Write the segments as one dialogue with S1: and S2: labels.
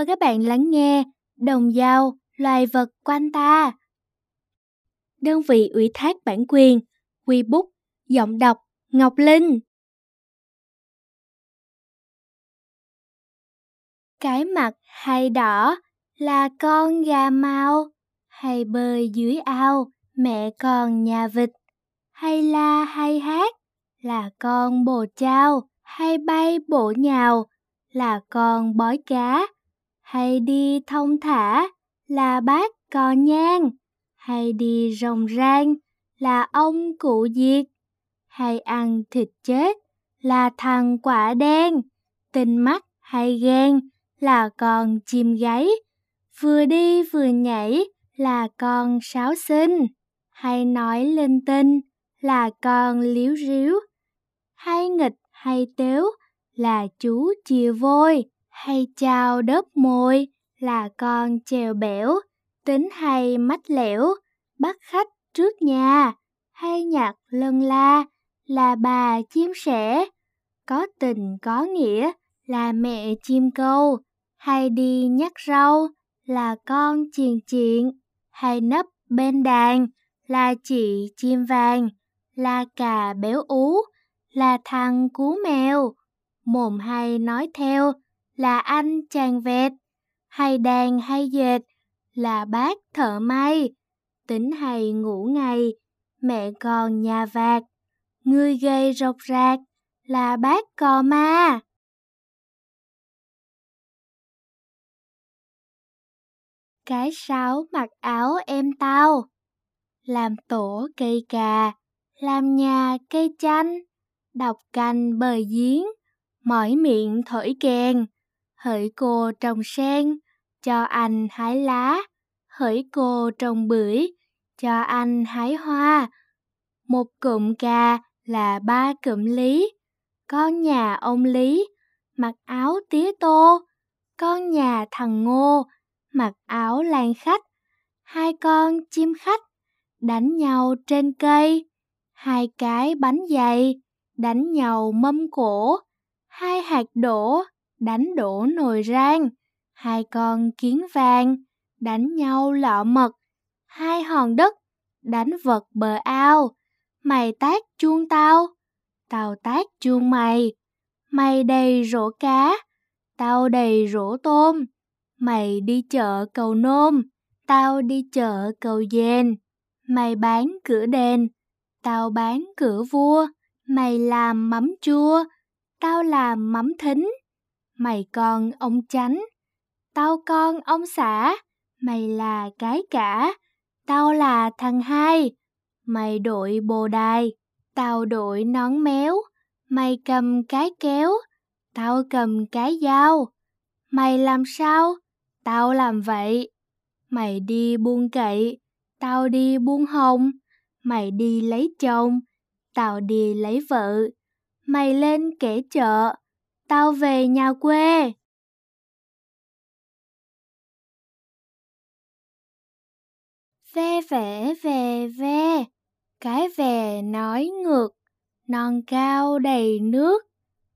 S1: Mời các bạn lắng nghe Đồng dao, loài vật quanh ta. Đơn vị ủy thác bản quyền Webook, giọng đọc Ngọc Linh. Cái mặt hay đỏ là con gà mau, hay bơi dưới ao, mẹ con nhà vịt, hay la hay hát là con bồ trao, hay bay bổ nhào là con bói cá hay đi thông thả là bác cò nhang, hay đi rồng rang là ông cụ diệt, hay ăn thịt chết là thằng quả đen, tinh mắt hay ghen là con chim gáy, vừa đi vừa nhảy là con sáo xinh, hay nói linh tinh là con liếu ríu, hay nghịch hay tếu là chú chìa vôi hay chào đớp môi là con trèo bẻo, tính hay mách lẻo, bắt khách trước nhà, hay nhạc lân la là bà chim sẻ, có tình có nghĩa là mẹ chim câu, hay đi nhắc rau là con chiền chuyện, hay nấp bên đàn là chị chim vàng, là cà béo ú, là thằng cú mèo, mồm hay nói theo là anh chàng vẹt, hay đàn hay dệt là bác thợ may, tính hay ngủ ngày, mẹ còn nhà vạc người gây rộc rạc là bác cò ma. Cái sáo mặc áo em tao, làm tổ cây cà, làm nhà cây chanh, đọc canh bờ giếng, mỏi miệng thổi kèn hỡi cô trồng sen, cho anh hái lá, hỡi cô trồng bưởi, cho anh hái hoa. Một cụm cà là ba cụm lý, con nhà ông Lý, mặc áo tía tô, con nhà thằng Ngô, mặc áo lan khách, hai con chim khách, đánh nhau trên cây, hai cái bánh dày, đánh nhau mâm cổ, hai hạt đổ đánh đổ nồi rang, hai con kiến vàng, đánh nhau lọ mật, hai hòn đất, đánh vật bờ ao, mày tác chuông tao, tao tác chuông mày, mày đầy rổ cá, tao đầy rổ tôm, mày đi chợ cầu nôm, tao đi chợ cầu dền, mày bán cửa đền, tao bán cửa vua, mày làm mắm chua, tao làm mắm thính mày con ông chánh, tao con ông xã, mày là cái cả, tao là thằng hai, mày đội bồ đài, tao đội nón méo, mày cầm cái kéo, tao cầm cái dao, mày làm sao, tao làm vậy, mày đi buôn cậy, tao đi buôn hồng, mày đi lấy chồng, tao đi lấy vợ, mày lên kể chợ, tao về nhà quê. Ve vẽ về ve, cái về nói ngược, non cao đầy nước,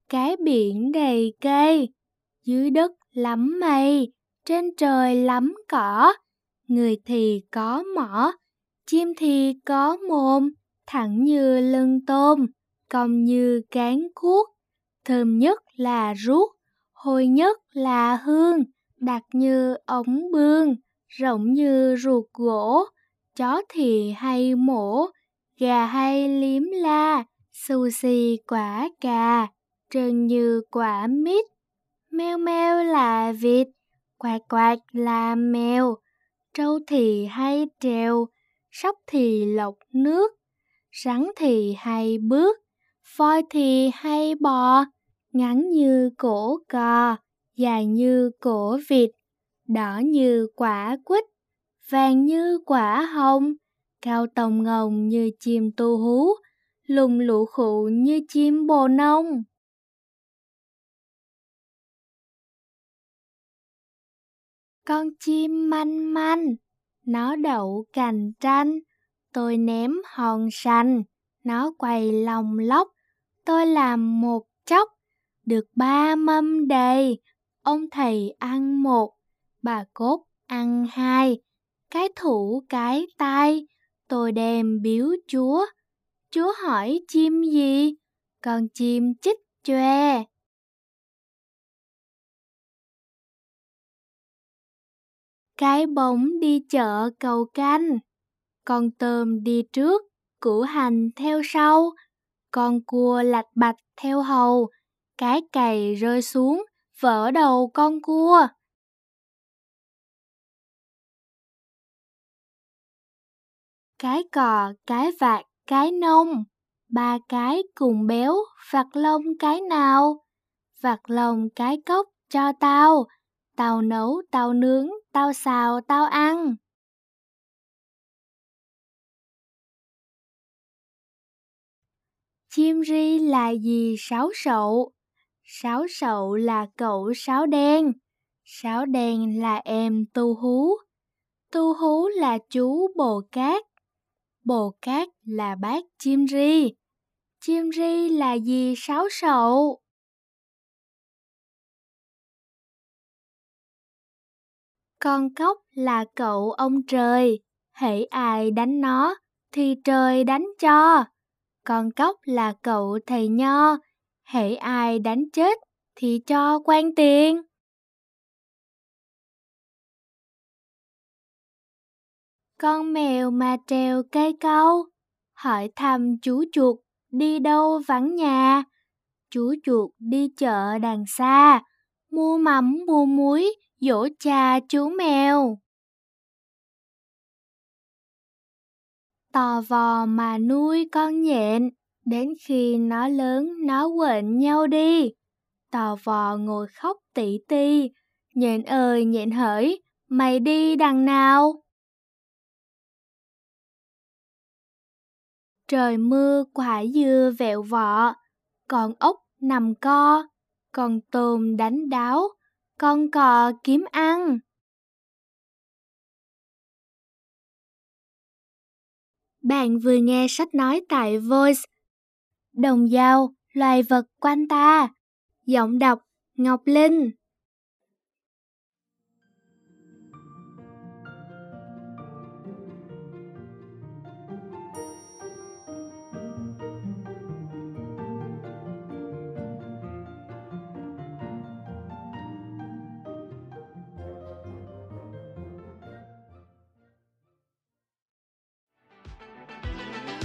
S1: cái biển đầy cây, dưới đất lắm mây, trên trời lắm cỏ, người thì có mỏ, chim thì có mồm, thẳng như lưng tôm, cong như cán cuốc, thơm nhất là ruốc, hôi nhất là hương, đặc như ống bương, rộng như ruột gỗ, chó thì hay mổ, gà hay liếm la, xù xì quả cà, trơn như quả mít, meo meo là vịt, quạt quạt là mèo, trâu thì hay trèo, sóc thì lọc nước, rắn thì hay bước, voi thì hay bò, ngắn như cổ cò, dài như cổ vịt, đỏ như quả quýt, vàng như quả hồng, cao tồng ngồng như chim tu hú, lùng lụ khụ như chim bồ nông. Con chim manh manh, nó đậu cành tranh, tôi ném hòn xanh, nó quay lòng lóc, tôi làm một chốc, được ba mâm đầy, ông thầy ăn một, bà cốt ăn hai, cái thủ cái tay, tôi đem biếu chúa. Chúa hỏi chim gì? Con chim chích choe. Cái bóng đi chợ cầu canh, con tôm đi trước, củ hành theo sau, con cua lạch bạch theo hầu, cái cày rơi xuống, vỡ đầu con cua. Cái cò, cái vạc, cái nông, ba cái cùng béo, vặt lông cái nào? Vặt lông cái cốc cho tao, tao nấu, tao nướng, tao xào, tao ăn. Chim ri là gì sáo sậu? Sáo sậu là cậu sáo đen. Sáo đen là em tu hú. Tu hú là chú bồ cát. Bồ cát là bác chim ri. Chim ri là gì sáo sậu? Con cóc là cậu ông trời. Hãy ai đánh nó thì trời đánh cho. Con cóc là cậu thầy nho. Hãy ai đánh chết thì cho quan tiền. Con mèo mà trèo cây câu, hỏi thăm chú chuột đi đâu vắng nhà. Chú chuột đi chợ đằng xa, mua mắm mua muối, dỗ cha chú mèo. Tò vò mà nuôi con nhện, đến khi nó lớn nó quện nhau đi. Tò vò ngồi khóc tỉ ti, nhện ơi nhện hỡi, mày đi đằng nào? Trời mưa quả dưa vẹo vọ, con ốc nằm co, con tôm đánh đáo, con cò kiếm ăn. Bạn vừa nghe sách nói tại Voice. Đồng dao, loài vật quanh ta. Giọng đọc Ngọc Linh